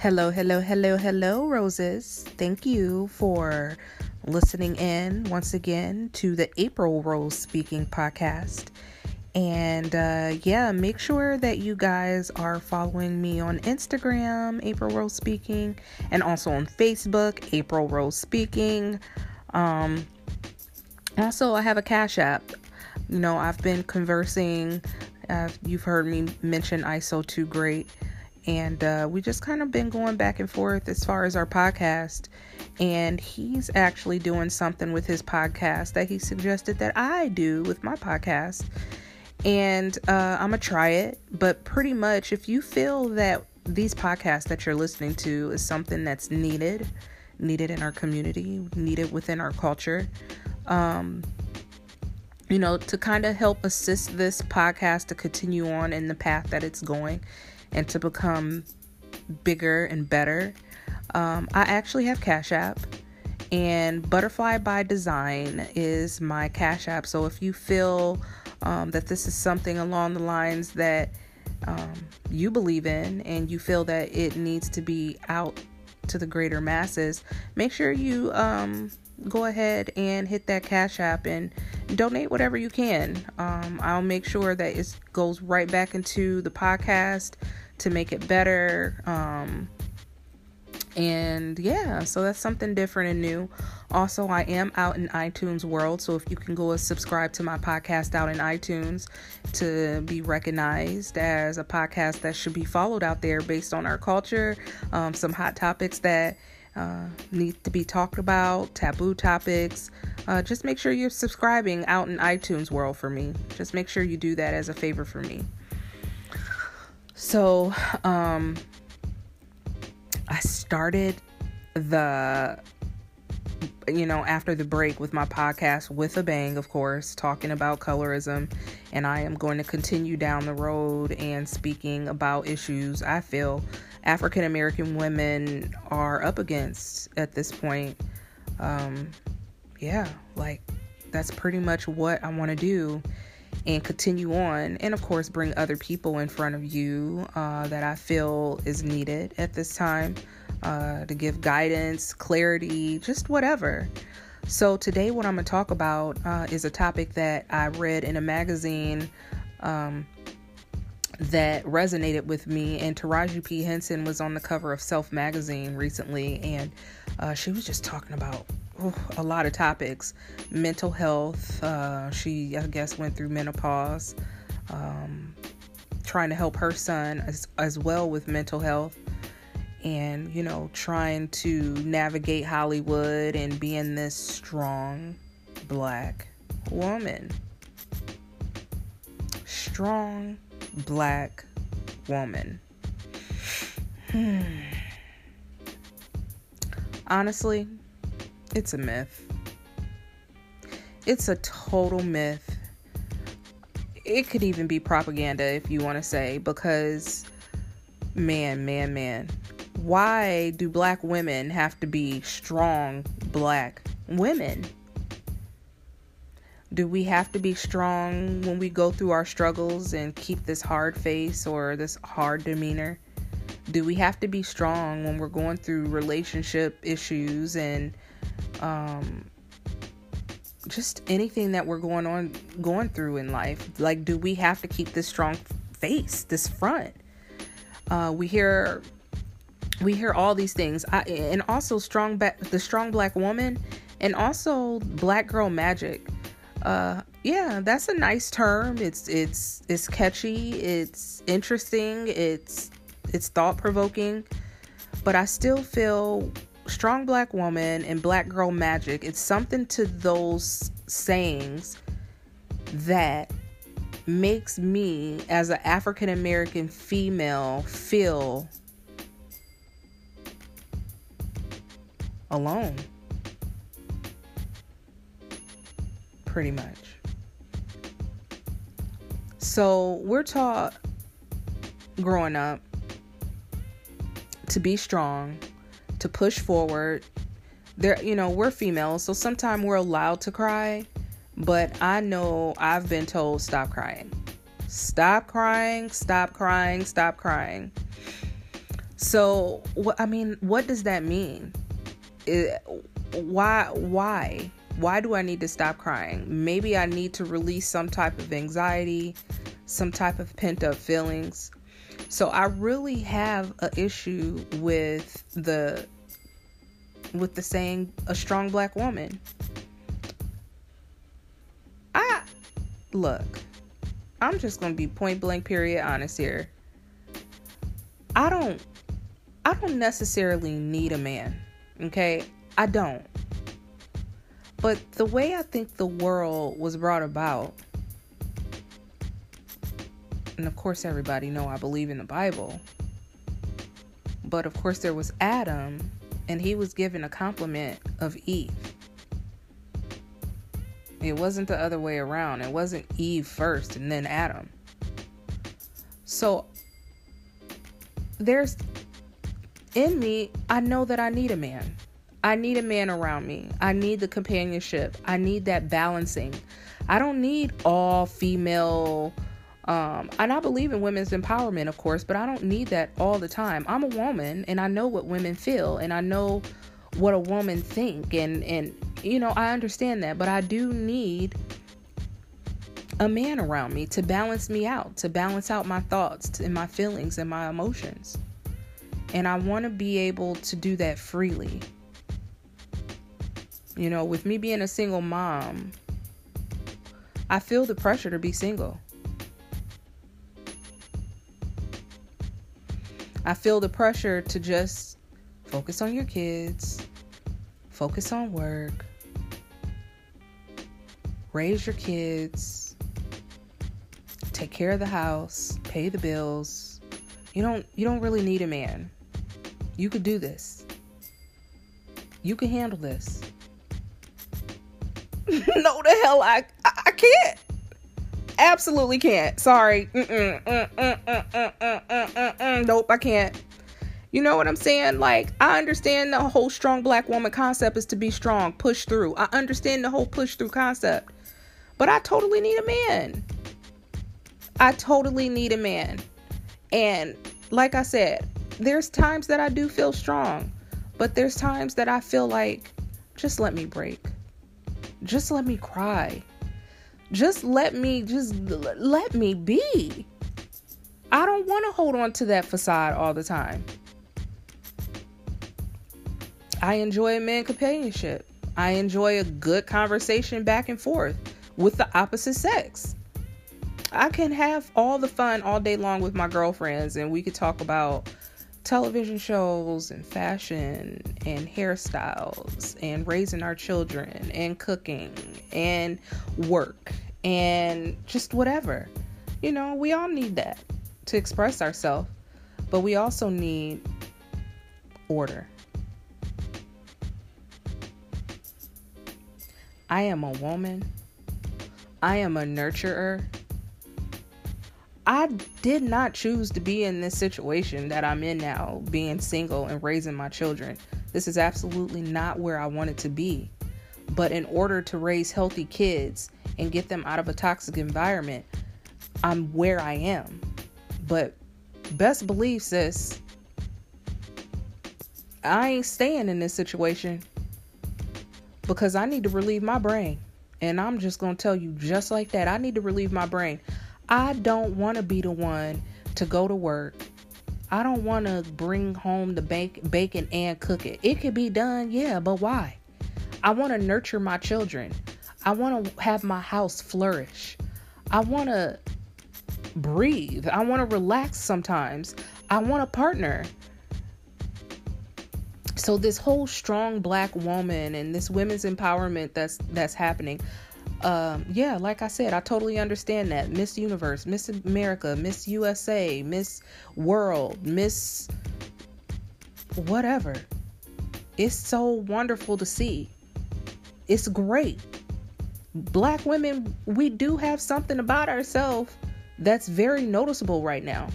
Hello, hello, hello, hello, roses. Thank you for listening in once again to the April Rose Speaking podcast. And uh, yeah, make sure that you guys are following me on Instagram, April Rose Speaking, and also on Facebook, April Rose Speaking. Um, also, I have a Cash App. You know, I've been conversing. Uh, you've heard me mention ISO 2 Great. And uh, we just kind of been going back and forth as far as our podcast. And he's actually doing something with his podcast that he suggested that I do with my podcast. And uh, I'm to try it. But pretty much, if you feel that these podcasts that you're listening to is something that's needed, needed in our community, needed within our culture, um, you know, to kind of help assist this podcast to continue on in the path that it's going and to become bigger and better. Um, I actually have Cash App, and Butterfly by Design is my Cash App. So if you feel um, that this is something along the lines that um, you believe in and you feel that it needs to be out to the greater masses, make sure you um, go ahead and hit that Cash App and donate whatever you can. Um, I'll make sure that it goes right back into the podcast to make it better. Um, and yeah, so that's something different and new. Also, I am out in iTunes world, so if you can go and subscribe to my podcast out in iTunes to be recognized as a podcast that should be followed out there based on our culture, um, some hot topics that uh, need to be talked about, taboo topics. Uh, just make sure you're subscribing out in iTunes world for me. Just make sure you do that as a favor for me. So, um, I started the you know, after the break with my podcast with a bang, of course, talking about colorism. And I am going to continue down the road and speaking about issues I feel African American women are up against at this point. Um, yeah, like that's pretty much what I want to do and continue on. And of course, bring other people in front of you uh, that I feel is needed at this time uh, to give guidance, clarity, just whatever. So, today, what I'm going to talk about uh, is a topic that I read in a magazine um, that resonated with me. And Taraji P. Henson was on the cover of Self magazine recently, and uh, she was just talking about oh, a lot of topics mental health. Uh, she, I guess, went through menopause, um, trying to help her son as, as well with mental health. And, you know, trying to navigate Hollywood and being this strong black woman. Strong black woman. Honestly, it's a myth. It's a total myth. It could even be propaganda if you want to say, because man, man, man. Why do black women have to be strong black women? Do we have to be strong when we go through our struggles and keep this hard face or this hard demeanor? Do we have to be strong when we're going through relationship issues and um, just anything that we're going on going through in life? Like, do we have to keep this strong face, this front? Uh, we hear we hear all these things, I, and also strong ba- the strong black woman, and also black girl magic uh yeah that's a nice term. It's it's it's catchy. It's interesting. It's it's thought-provoking. But i still feel strong black woman and black girl magic. It's something to those sayings that makes me as an african american female feel alone pretty much. So we're taught growing up to be strong, to push forward. There, you know, we're females, so sometimes we're allowed to cry, but I know I've been told stop crying. Stop crying, stop crying, stop crying. So, what I mean, what does that mean? It, why why why do I need to stop crying? Maybe I need to release some type of anxiety, some type of pent up feelings. So I really have an issue with the with the saying a strong black woman. I look, I'm just going to be point blank period honest here. I don't I don't necessarily need a man. Okay? I don't. But the way I think the world was brought about and of course everybody know I believe in the Bible. But of course there was Adam and he was given a complement of Eve. It wasn't the other way around. It wasn't Eve first and then Adam. So there's in me, I know that I need a man. I need a man around me. I need the companionship. I need that balancing. I don't need all female um, and I believe in women's empowerment, of course, but I don't need that all the time. I'm a woman and I know what women feel and I know what a woman think and and you know, I understand that, but I do need a man around me to balance me out, to balance out my thoughts and my feelings and my emotions. And I want to be able to do that freely. You know, with me being a single mom, I feel the pressure to be single. I feel the pressure to just focus on your kids, focus on work, raise your kids, take care of the house, pay the bills. You don't you don't really need a man. You could do this. You can handle this. no the hell I I, I can't absolutely can't. Sorry. nope, I can't. You know what I'm saying? Like, I understand the whole strong black woman concept is to be strong, push through. I understand the whole push through concept. But I totally need a man. I totally need a man. And like I said, there's times that I do feel strong, but there's times that I feel like just let me break. Just let me cry. Just let me just let me be. I don't want to hold on to that facade all the time. I enjoy a man companionship. I enjoy a good conversation back and forth with the opposite sex. I can have all the fun all day long with my girlfriends and we could talk about television shows and fashion and hairstyles and raising our children and cooking and work and just whatever. You know, we all need that to express ourselves, but we also need order. I am a woman. I am a nurturer. I did not choose to be in this situation that I'm in now, being single and raising my children. This is absolutely not where I wanted to be. But in order to raise healthy kids and get them out of a toxic environment, I'm where I am. But best believe, sis, I ain't staying in this situation because I need to relieve my brain. And I'm just going to tell you just like that. I need to relieve my brain. I don't want to be the one to go to work. I don't want to bring home the bacon and cook it. It could be done, yeah, but why? I want to nurture my children. I want to have my house flourish. I want to breathe. I want to relax sometimes. I want a partner. So this whole strong black woman and this women's empowerment that's that's happening um, yeah, like I said, I totally understand that. Miss Universe, Miss America, Miss USA, Miss World, Miss whatever. It's so wonderful to see. It's great. Black women, we do have something about ourselves that's very noticeable right now.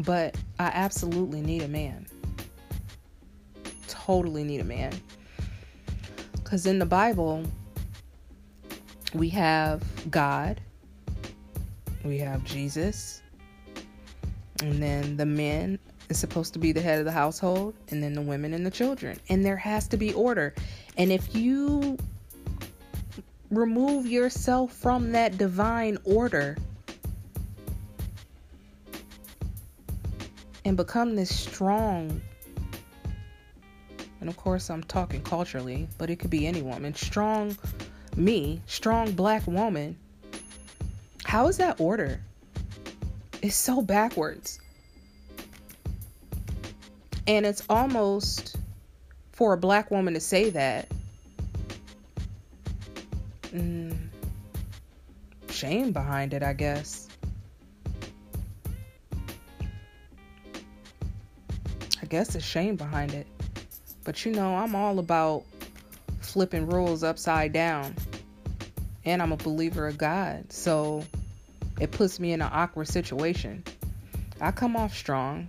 But I absolutely need a man totally need a man. Because in the Bible, we have God, we have Jesus, and then the men is supposed to be the head of the household, and then the women and the children. And there has to be order. And if you remove yourself from that divine order and become this strong and of course I'm talking culturally, but it could be any woman, strong me, strong black woman. How is that order? It's so backwards. And it's almost for a black woman to say that. Mm, shame behind it, I guess. I guess it's shame behind it. But you know, I'm all about flipping rules upside down. And I'm a believer of God. So it puts me in an awkward situation. I come off strong.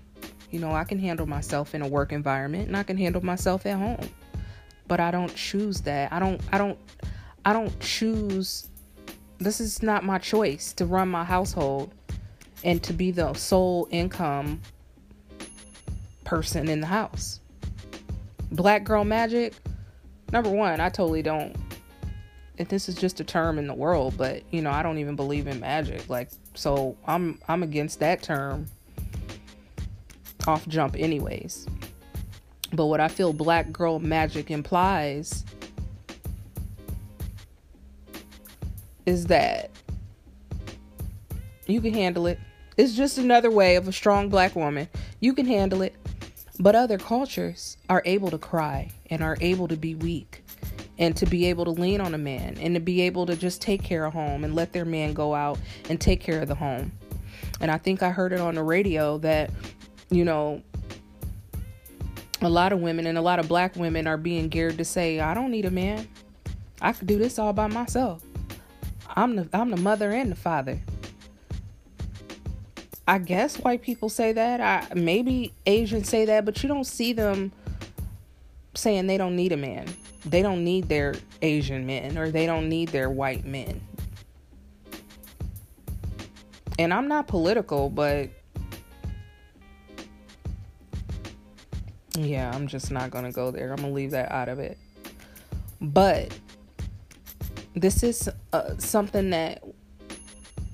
You know, I can handle myself in a work environment and I can handle myself at home. But I don't choose that. I don't I don't I don't choose this is not my choice to run my household and to be the sole income person in the house black girl magic, number one, I totally don't. This is just a term in the world, but you know, I don't even believe in magic. Like, so I'm I'm against that term off jump, anyways. But what I feel black girl magic implies is that you can handle it. It's just another way of a strong black woman. You can handle it. But other cultures are able to cry and are able to be weak and to be able to lean on a man and to be able to just take care of home and let their man go out and take care of the home. And I think I heard it on the radio that, you know, a lot of women and a lot of black women are being geared to say, I don't need a man. I could do this all by myself. I'm the I'm the mother and the father. I guess white people say that. I maybe Asians say that, but you don't see them saying they don't need a man. They don't need their Asian men or they don't need their white men. And I'm not political, but yeah, I'm just not going to go there. I'm going to leave that out of it. But this is uh, something that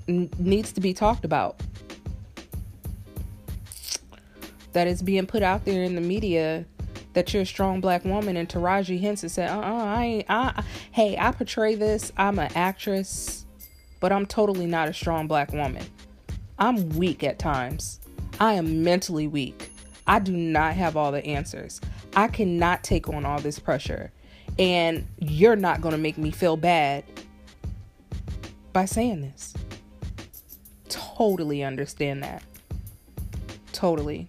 n- needs to be talked about that is being put out there in the media that you're a strong black woman and Taraji Henson said, uh uh I ain't I hey, I portray this, I'm an actress, but I'm totally not a strong black woman. I'm weak at times. I am mentally weak. I do not have all the answers. I cannot take on all this pressure. And you're not gonna make me feel bad by saying this. Totally understand that. Totally.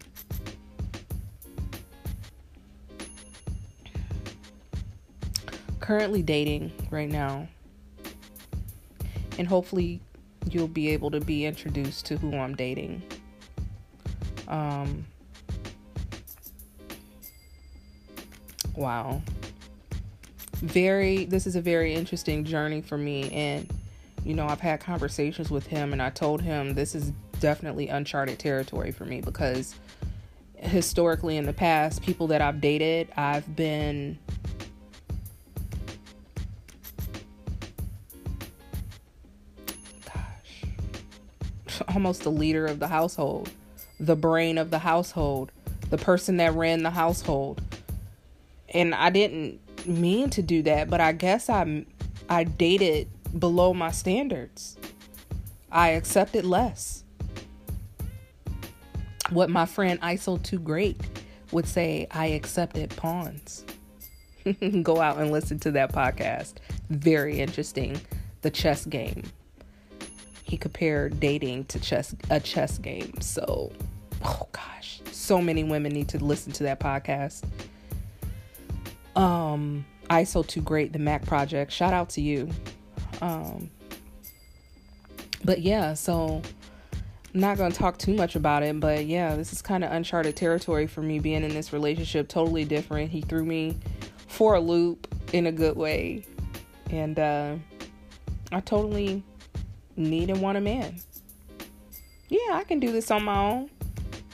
Currently dating right now. And hopefully you'll be able to be introduced to who I'm dating. Um Wow. Very this is a very interesting journey for me and you know, I've had conversations with him and I told him this is definitely uncharted territory for me because historically in the past, people that I've dated, I've been almost the leader of the household, the brain of the household, the person that ran the household. And I didn't mean to do that, but I guess I I dated below my standards. I accepted less. What my friend ISO Too Great would say, I accepted pawns. Go out and listen to that podcast. Very interesting. The chess game he compared dating to chess a chess game. So, oh gosh, so many women need to listen to that podcast. Um, ISO too great, the Mac project. Shout out to you. Um, but yeah, so I'm not gonna talk too much about it, but yeah, this is kind of uncharted territory for me being in this relationship. Totally different. He threw me for a loop in a good way, and uh, I totally need and want a man. Yeah, I can do this on my own.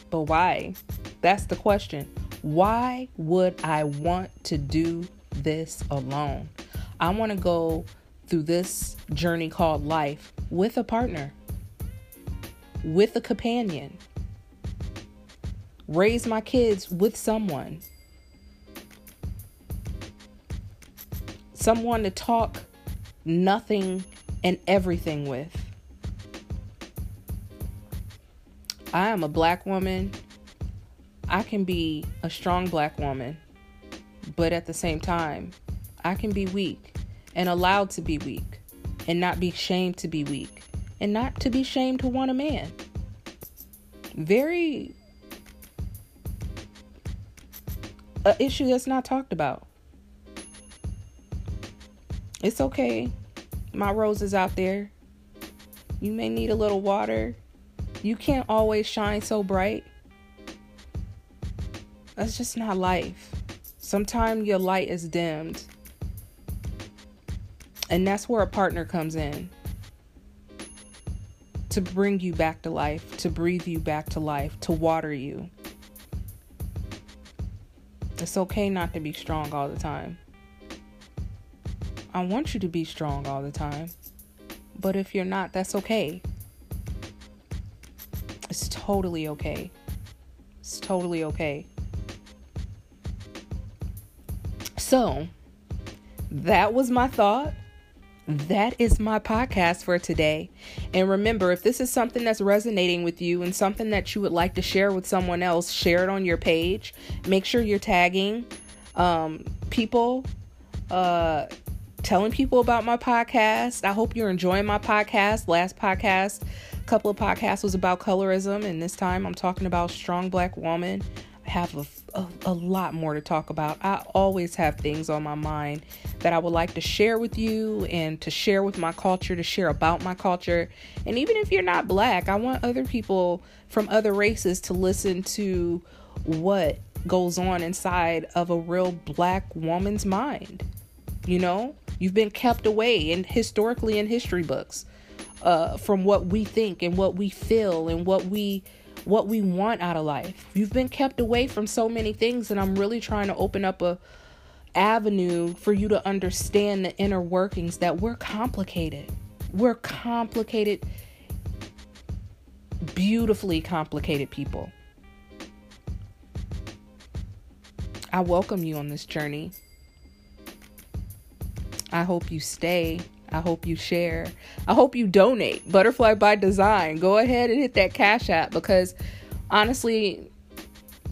But why? That's the question. Why would I want to do this alone? I want to go through this journey called life with a partner, with a companion, raise my kids with someone, someone to talk nothing and everything with. I am a black woman. I can be a strong black woman, but at the same time, I can be weak and allowed to be weak and not be shamed to be weak and not to be shamed to want a man. Very a issue that's not talked about. It's okay. My rose is out there. You may need a little water. You can't always shine so bright. That's just not life. Sometimes your light is dimmed. And that's where a partner comes in to bring you back to life, to breathe you back to life, to water you. It's okay not to be strong all the time. I want you to be strong all the time. But if you're not, that's okay. It's totally okay. It's totally okay. So, that was my thought. That is my podcast for today. And remember, if this is something that's resonating with you and something that you would like to share with someone else, share it on your page. Make sure you're tagging um, people, uh, telling people about my podcast. I hope you're enjoying my podcast. Last podcast, a couple of podcasts was about colorism, and this time I'm talking about strong black woman. I have a, a, a, lot more to talk about. I always have things on my mind that I would like to share with you and to share with my culture, to share about my culture. And even if you're not black, I want other people from other races to listen to what goes on inside of a real black woman's mind. You know, You've been kept away and historically in history books uh, from what we think and what we feel and what we what we want out of life. You've been kept away from so many things and I'm really trying to open up a avenue for you to understand the inner workings that we're complicated. We're complicated beautifully complicated people. I welcome you on this journey. I hope you stay. I hope you share. I hope you donate. Butterfly by Design. Go ahead and hit that Cash App because honestly,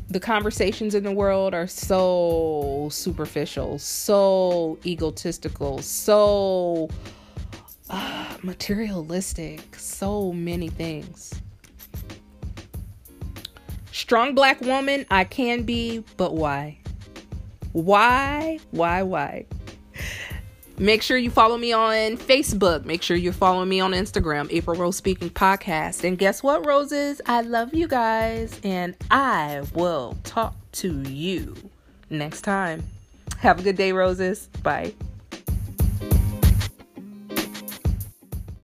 the conversations in the world are so superficial, so egotistical, so uh, materialistic, so many things. Strong black woman, I can be, but why? Why? Why? Why? Make sure you follow me on Facebook. Make sure you're following me on Instagram, April Rose Speaking Podcast. And guess what, Roses? I love you guys, and I will talk to you next time. Have a good day, Roses. Bye.